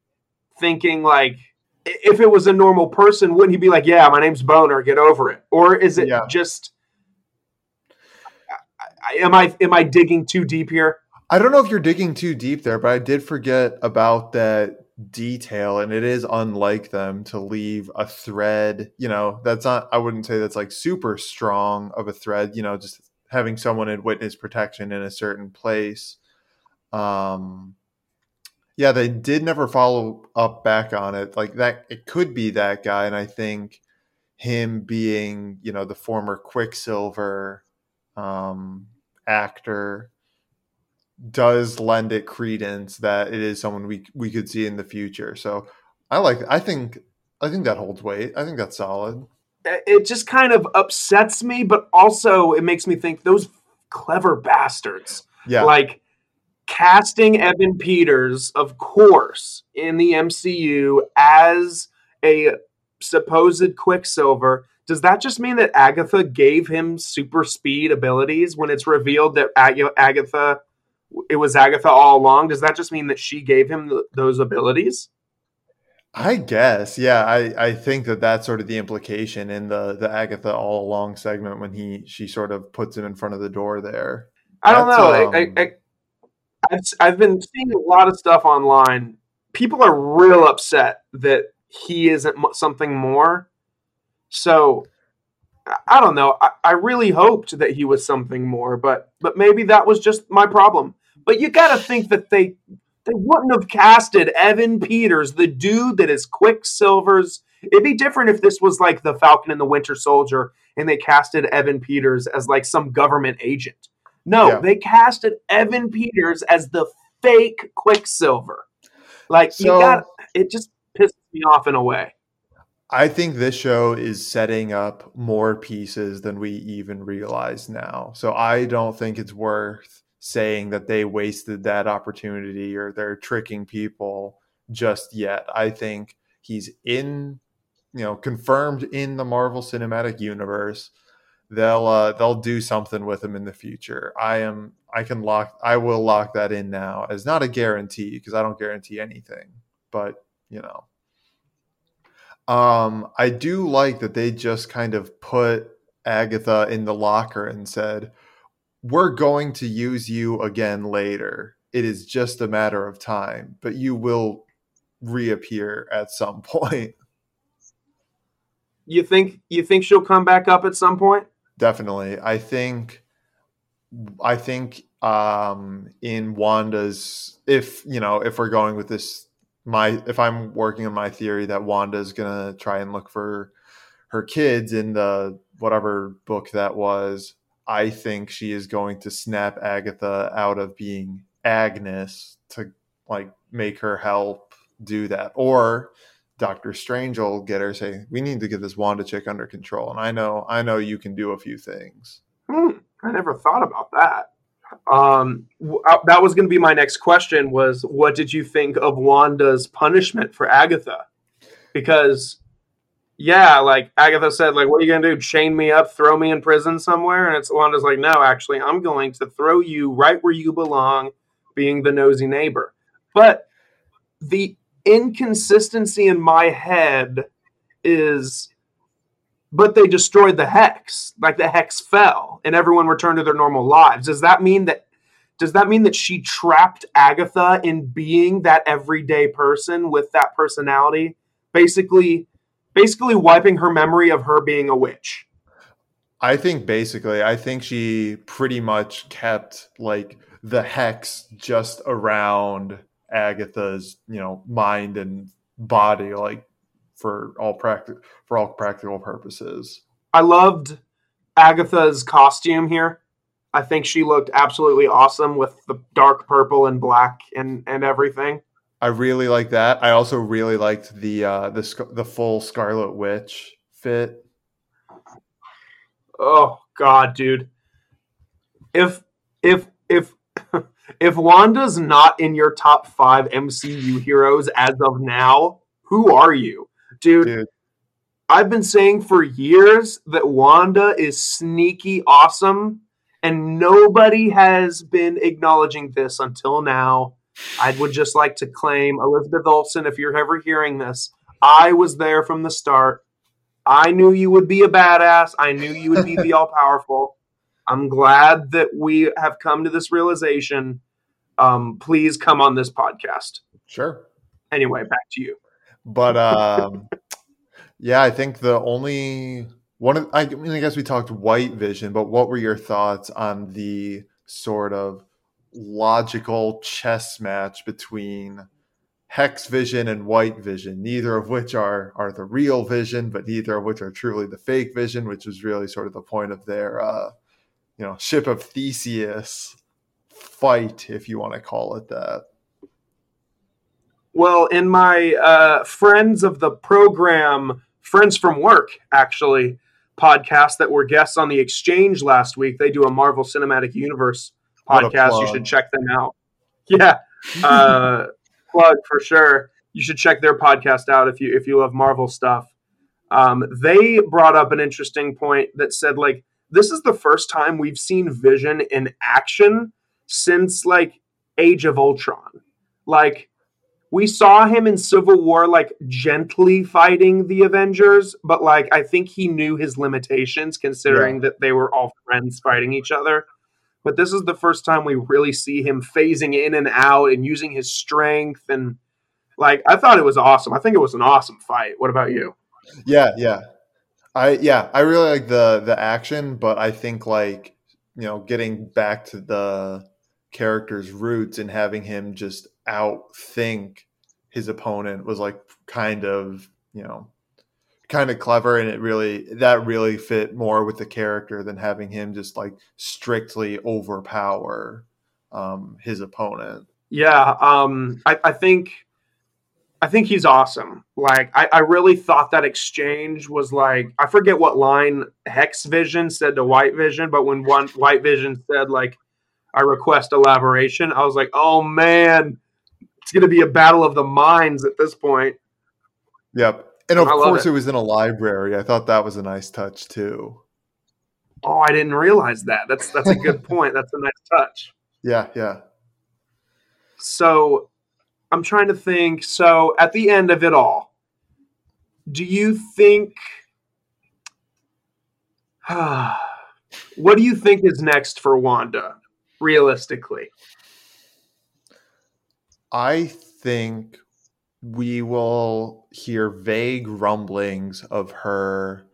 thinking like if it was a normal person, wouldn't he be like, "Yeah, my name's Bohner, get over it"? Or is it Yeah. just? Am I am I digging too deep here? I don't know if you're digging too deep there, but I did forget about that detail, and it is unlike them to leave a thread. You know, that's not. I wouldn't say that's like super strong of a thread. You know, just having someone in witness protection in a certain place. Um, yeah, they did never follow up back on it. Like that, it could be that guy, and I think him being, you know, the former Quicksilver um, actor does lend it credence that it is someone we we could see in the future. So I like. I think. I think that holds weight. I think that's solid. Uh, it just kind of upsets me, but also it makes me think those clever bastards. Yeah. like casting Evan Peters, of course, in the MCU as a supposed Quicksilver. Does that just mean that Agatha gave him super speed abilities when it's revealed that Ag- Agatha, it was Agatha all along? Does that just mean that she gave him th- those abilities? I guess, yeah. I, I think that that's sort of the implication in the the Agatha all along segment when he she sort of puts him in front of the door there. I don't know. Um, I, I, I've, I've been seeing a lot of stuff online. People are real upset that he isn't something more. So I don't know. I, I really hoped that he was something more, but but maybe that was just my problem. But you got to think that they they wouldn't have casted Evan Peters, the dude that is Quicksilver's. It'd be different if this was like the Falcon and the Winter Soldier, and they casted Evan Peters as like some government agent. No, yeah. they casted Evan Peters as the fake Quicksilver. Like so, you got it just pissed me off in a way. I think this show is setting up more pieces than we even realize now. So I don't think it's worth saying that they wasted that opportunity or they're tricking people just yet. I think he's in, you know, confirmed in the Marvel Cinematic Universe. They'll uh, they'll do something with him in the future. I am I can lock I will lock that in now as not a guarantee because I don't guarantee anything, but you know. Um, I do like that they just kind of put Agatha in the locker and said, "We're going to use you again later. It is just a matter of time, but you will reappear at some point." You think you think she'll come back up at some point? Definitely. I think I think um in Wanda's if, you know, if we're going with this my if I'm working on my theory that Wanda's gonna try and look for her kids in the whatever book that was, I think she is going to snap Agatha out of being Agnes to like make her help do that. Or Doctor Strange will get her say, "We need to get this Wanda chick under control." And I know, I know you can do a few things. Hmm, I never thought about that. Um, uh, that was going to be my next question. Was what did you think of Wanda's punishment for Agatha? Because, yeah, like Agatha said, like, what are you to do? Chain me up, throw me in prison somewhere? And it's Wanda's like, no, actually, I'm going to throw you right where you belong, being the nosy neighbor. But the inconsistency in my head is but they destroyed the hex like the hex fell and everyone returned to their normal lives does that mean that does that mean that she trapped agatha in being that everyday person with that personality basically basically wiping her memory of her being a witch i think basically i think she pretty much kept like the hex just around agatha's you know mind and body like for all practical for all practical purposes. I loved Agatha's costume here. I think she looked absolutely awesome with the dark purple and black and and everything. I really like that. I also really liked the uh, the the full Scarlet Witch fit. Oh God, dude! If if if if Wanda's not in your top five MCU heroes as of now, who are you? dude, dude. I've been saying for years that Wanda is sneaky awesome, and nobody has been acknowledging this until now. I would just like to claim Elizabeth Olsen, if you're ever hearing this, I was there from the start. I knew you would be a badass. I knew you would be the all powerful. I'm glad that we have come to this realization. Um, please come on this podcast. Sure. Anyway, back to you. But um, yeah, I think the only one of I mean, I guess we talked white vision, but what were your thoughts on the sort of logical chess match between hex vision and white vision neither of which are are the real vision but neither of which are truly the fake vision which was really sort of the point of their uh you know ship of theseus fight if you want to call it that. Well, in my uh, friends of the program, friends from work, actually, podcast that were guests on the exchange last week, they do a Marvel Cinematic Universe podcast. You should check them out. Yeah, uh, plug for sure. You should check their podcast out if you if you love Marvel stuff. Um, they brought up an interesting point that said like this is the first time we've seen Vision in action since like Age of Ultron. Like we saw him in Civil War like gently fighting the Avengers, but like I think he knew his limitations considering yeah. that they were all friends fighting each other. But this is the first time we really see him phasing in and out and using his strength and like I thought it was awesome. I think it was an awesome fight. What about you? Yeah, yeah. I yeah, I really like the the action, but I think like, you know, getting back to the character's roots and having him just outthink his opponent was like kind of you know kind of clever and it really that really fit more with the character than having him just like strictly overpower um his opponent yeah um i, I think i think he's awesome like I, I really thought that exchange was like i forget what line hex vision said to white vision but when one white vision said like I request elaboration. I was like, oh man, it's going to be a battle of the minds at this point. Yep. And of course, it. it was in a library. I thought that was a nice touch too. Oh, I didn't realize that. That's that's a good point. That's a nice touch. Yeah, yeah. So I'm trying to think. So at the end of it all, do you think what do you think is next for Wanda? realistically? I think we will hear vague rumblings of her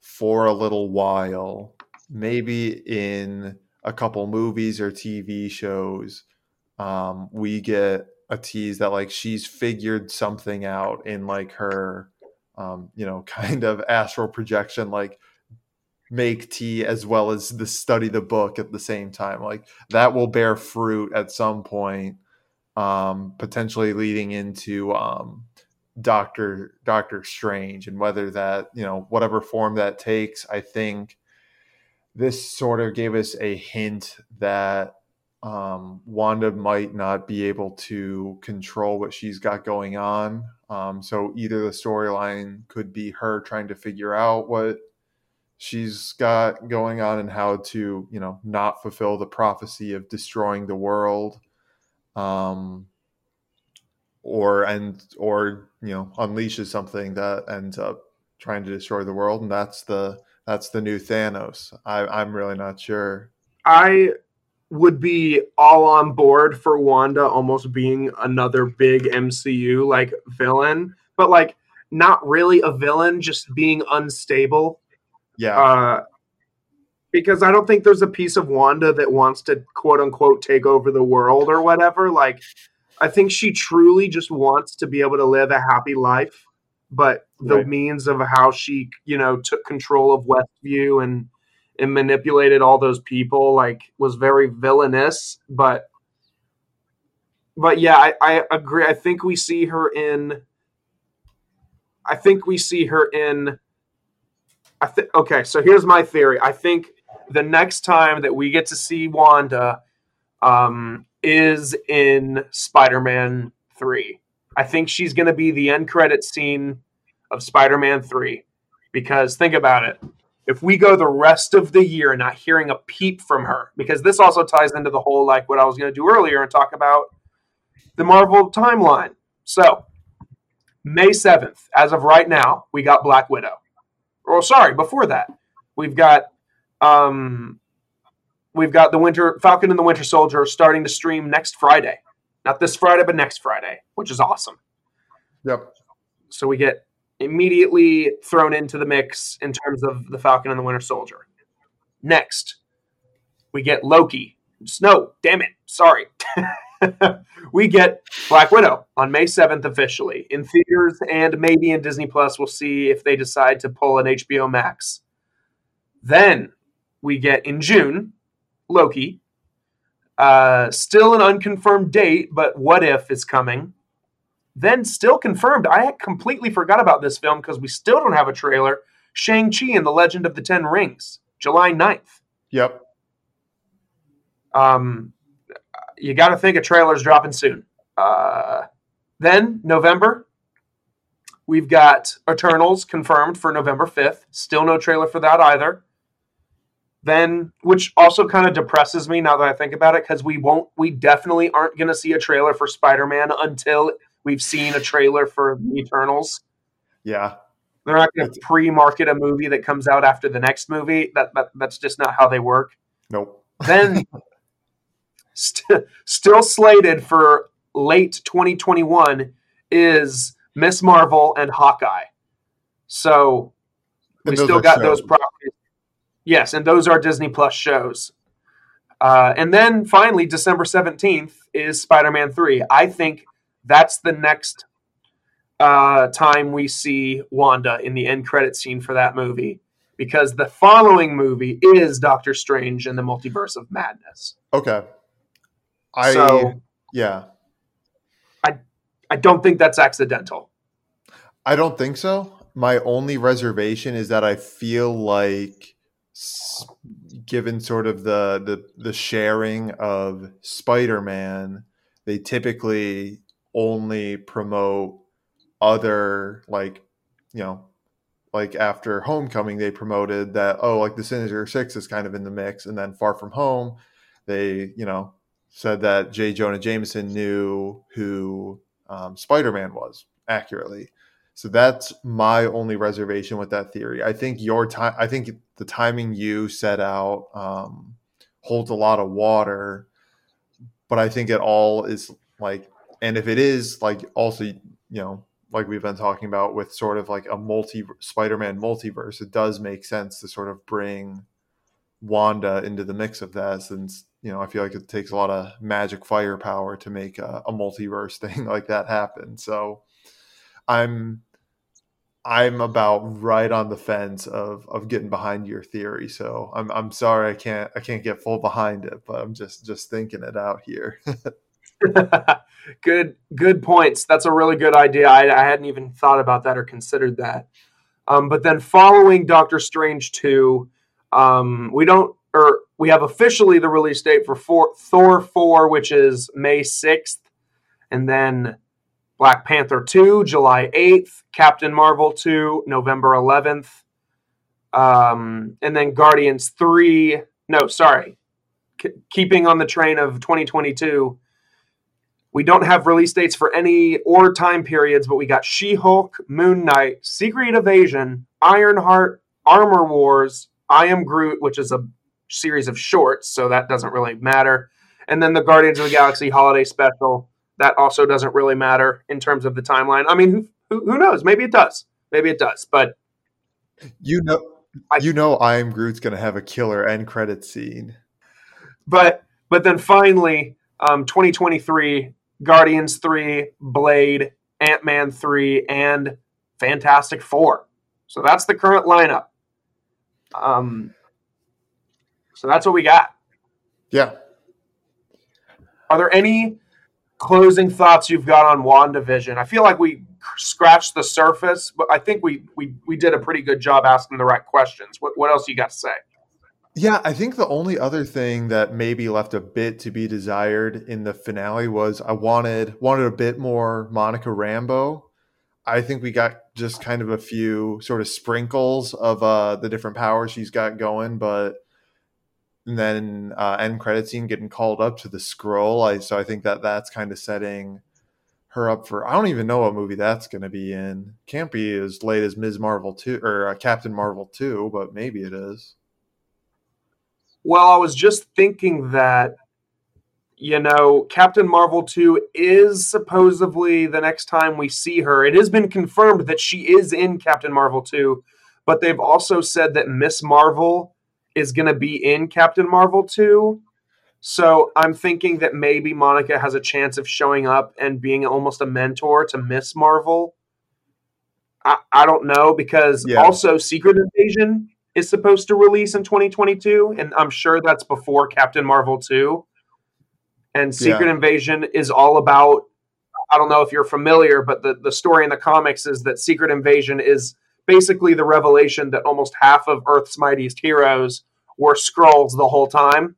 for a little while, maybe in a couple movies or TV shows. Um, we get a tease that like she's figured something out in like her, um, you know, kind of astral projection, like make tea as well as the study the book at the same time like that will bear fruit at some point um potentially leading into um doctor doctor strange and whether that you know whatever form that takes i think this sort of gave us a hint that um, Wanda might not be able to control what she's got going on. Um, so either the storyline could be her trying to figure out what she's got going on and how to you know not fulfill the prophecy of destroying the world um or and or you know unleashes something that ends up trying to destroy the world and that's the that's the new thanos. I i'm really not sure. I would be all on board for wanda almost being another big mcu like villain but like not really a villain just being unstable. Yeah. Uh, because I don't think there's a piece of Wanda that wants to quote unquote take over the world or whatever. Like, I think she truly just wants to be able to live a happy life, but the right. means of how she, you know, took control of Westview and and manipulated all those people, like, was very villainous. But, but yeah, I, I agree. I think we see her in. I think we see her in I think okay, so here's my theory. I think the next time that we get to see Wanda um, is in Spider-Man three. I think she's going to be the end credit scene of Spider-Man three because think about it. If we go the rest of the year not hearing a peep from her, because this also ties into the whole like what I was going to do earlier and talk about the Marvel timeline. So May seventh, as of right now, we got Black Widow or sorry, before that, we've got um, we've got the Winter Falcon and the Winter Soldier starting to stream next Friday, not this Friday, but next Friday, which is awesome. Yep. So we get immediately thrown into the mix in terms of the Falcon and the Winter Soldier. Next, we get Loki. Snow, damn it, sorry. we get Black Widow on May 7th officially in theaters and maybe in Disney Plus. We'll see if they decide to pull an HBO Max. Then we get in June Loki. Uh, still an unconfirmed date, but what if is coming. Then still confirmed. I completely forgot about this film because we still don't have a trailer. Shang-Chi and the Legend of the Ten Rings, July 9th. Yep. Um, you got to think a trailer's dropping soon. Uh, then November, we've got Eternals confirmed for November 5th. Still no trailer for that either. Then, which also kind of depresses me now that I think about it, because we won't, we definitely aren't going to see a trailer for Spider Man until we've seen a trailer for the Eternals. Yeah. They're not going to pre-market a movie that comes out after the next movie. That, that that's just not how they work. Nope. Then, st- still slated for late 2021 is Miss Marvel and Hawkeye. So we still got those properties. Yes, and those are Disney Plus shows. Uh, and then finally, December 17th is Spider Man 3. I think that's the next uh, time we see Wanda in the end credit scene for that movie because the following movie is Doctor Strange and the Multiverse of Madness. Okay. I so yeah. I I don't think that's accidental. I don't think so. My only reservation is that I feel like, given sort of the the, the sharing of Spider-Man, they typically only promote other like, you know, like after Homecoming, they promoted that oh, like the Sinister Six is kind of in the mix, and then Far From Home, they you know said that J. Jonah Jameson knew who um, Spider-Man was accurately. So that's my only reservation with that theory. I think your time, I think the timing you set out um, holds a lot of water, but I think it all is like, and if it is like also, you know, like we've been talking about with sort of like a multi Spider-Man multiverse, it does make sense to sort of bring Wanda into the mix of that since you know I feel like it takes a lot of magic firepower to make a, a multiverse thing like that happen. So I'm I'm about right on the fence of of getting behind your theory. So I'm I'm sorry I can't I can't get full behind it, but I'm just just thinking it out here. good good points. That's a really good idea. I, I hadn't even thought about that or considered that. Um, but then following Doctor Strange 2, um, we don't or we have officially the release date for four, Thor 4, which is May 6th, and then Black Panther 2, July 8th, Captain Marvel 2, November 11th, um, and then Guardians 3. No, sorry. Keeping on the train of 2022, we don't have release dates for any or time periods, but we got She Hulk, Moon Knight, Secret Invasion, Ironheart, Armor Wars, I Am Groot, which is a series of shorts, so that doesn't really matter. And then the Guardians of the Galaxy holiday special. That also doesn't really matter in terms of the timeline. I mean, who, who, who knows? Maybe it does. Maybe it does. But you know I- you know I am Groot's gonna have a killer end credit scene. but but then finally, um, 2023, Guardians 3, Blade, Ant Man 3, and Fantastic Four. So that's the current lineup. Um, so that's what we got. Yeah. Are there any closing thoughts you've got on WandaVision? I feel like we scratched the surface, but I think we we, we did a pretty good job asking the right questions. What, what else you got to say? Yeah, I think the only other thing that maybe left a bit to be desired in the finale was I wanted wanted a bit more Monica Rambeau. I think we got just kind of a few sort of sprinkles of uh, the different powers she's got going, but and then uh, end credit scene getting called up to the Skrull. I so I think that that's kind of setting her up for. I don't even know what movie that's going to be in. Can't be as late as Ms. Marvel two or uh, Captain Marvel two, but maybe it is. Well, I was just thinking that, you know, Captain Marvel 2 is supposedly the next time we see her. It has been confirmed that she is in Captain Marvel 2, but they've also said that Miss Marvel is going to be in Captain Marvel 2. So I'm thinking that maybe Monica has a chance of showing up and being almost a mentor to Miss Marvel. I, I don't know because Yeah. also Secret Invasion is supposed to release in 2022, and I'm sure that's before Captain Marvel 2. And Secret Yeah. Invasion is all about I don't know if you're familiar, but the, the story in the comics is that Secret Invasion is basically the revelation that almost half of Earth's mightiest heroes were Skrulls the whole time.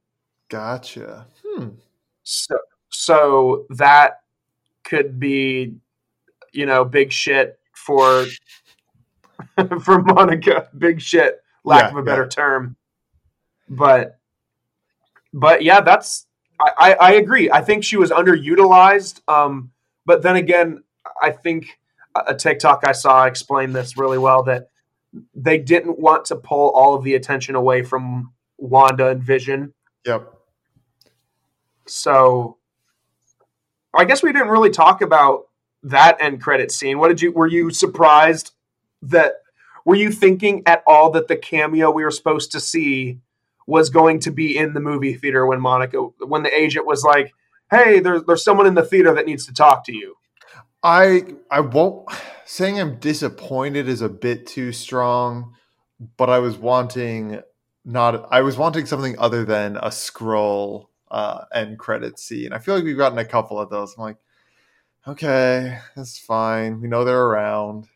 Gotcha. Hmm. So so that could be, you know, big shit for for Monica. Big shit, lack Yeah, of a better yeah. term. But but yeah, that's I, I, I agree. I think she was underutilized. Um, but then again, I think a TikTok I saw explained this really well that they didn't want to pull all of the attention away from Wanda and Vision. Yep. So I guess we didn't really talk about that end credit scene. What did you were you surprised that were you thinking at all that the cameo we were supposed to see was going to be in the movie theater when Monica when the agent was like, "Hey, there's there's someone in the theater that needs to talk to you." I I won't saying I'm disappointed is a bit too strong, but I was wanting not I was wanting something other than a Skrull uh end credit scene. I feel like we've gotten a couple of those. I'm like, okay, that's fine. We know they're around.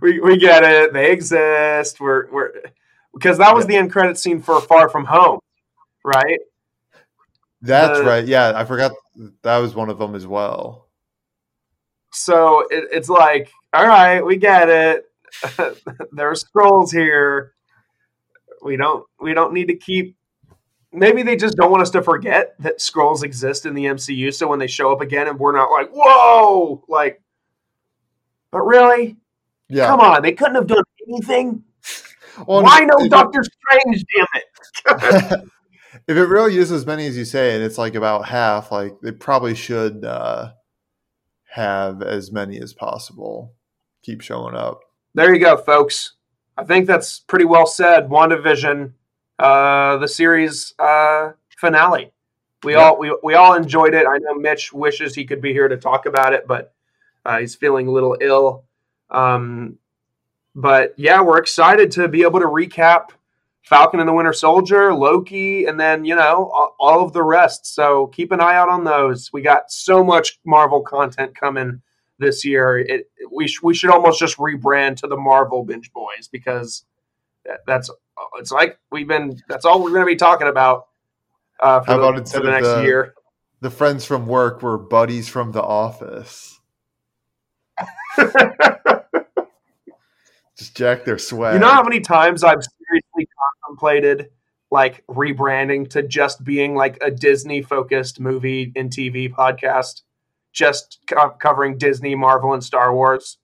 We we get it. They exist. We're we're because that was yeah. the end credit scene for Far From Home, right? That's right. Yeah, I forgot that was one of them as well. So it, it's like, all right, we get it. there are Skrulls here. We don't we don't need to keep maybe they just don't want us to forget that Skrulls exist in the MCU so when they show up again and we're not like, whoa, like but really? Yeah. Come on, they couldn't have done anything. Well, Why no Doctor Strange, damn it? if it really is as many as you say, and it's like about half, like they probably should uh, have as many as possible keep showing up. There you go, folks. I think that's pretty well said. WandaVision, uh, the series uh, finale. We yeah. all we, we all enjoyed it. I know Mitch wishes he could be here to talk about it, but uh, he's feeling a little ill. Um, but yeah, we're excited to be able to recap Falcon and the Winter Soldier, Loki, and then you know all, of the rest. So keep an eye out on those. We got so much Marvel content coming this year. It we sh- we should almost just rebrand to the Marvel Binge Boys because that's it's like we've been. That's all we're going to be talking about. Uh, for How the, about for the next the, year? The friends from work were buddies from the office. Just jack their swag. You know how many times I've seriously contemplated like rebranding to just being like a Disney focused movie and TV podcast, just co- covering Disney, Marvel, and Star Wars.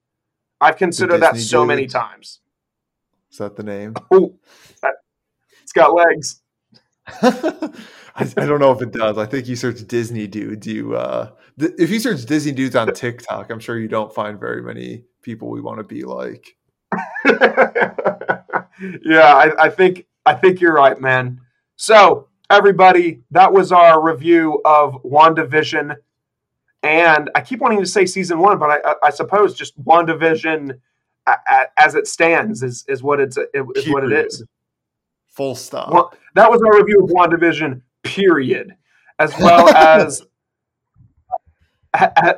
I've considered that so many times. Is that the name? Oh, it's got legs. I, I, don't know if it does. I think you search Disney dudes. You uh, th- if you search Disney dudes on TikTok, I'm sure you don't find very many people we want to be like. yeah, I, I think I think you're right, man. So everybody, that was our review of WandaVision. And I keep wanting to say season one, but I, I suppose just WandaVision as it stands is, is what it's is what it is. Full stop. Well, that was our review of WandaVision, period. As well as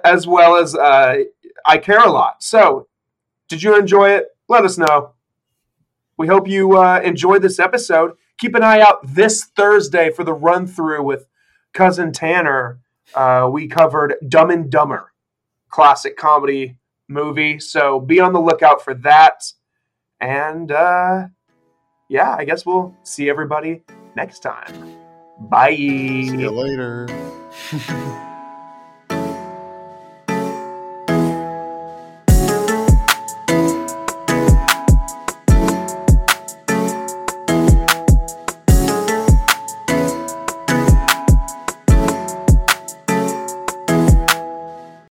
as well as uh, I care a lot. So, did you enjoy it? Let us know. We hope you uh, enjoyed this episode. Keep an eye out this Thursday for the run through with cousin Tanner. Uh, we covered Dumb and Dumber, classic comedy movie. So be on the lookout for that. And uh, yeah, I guess we'll see everybody next time. Bye. See you later.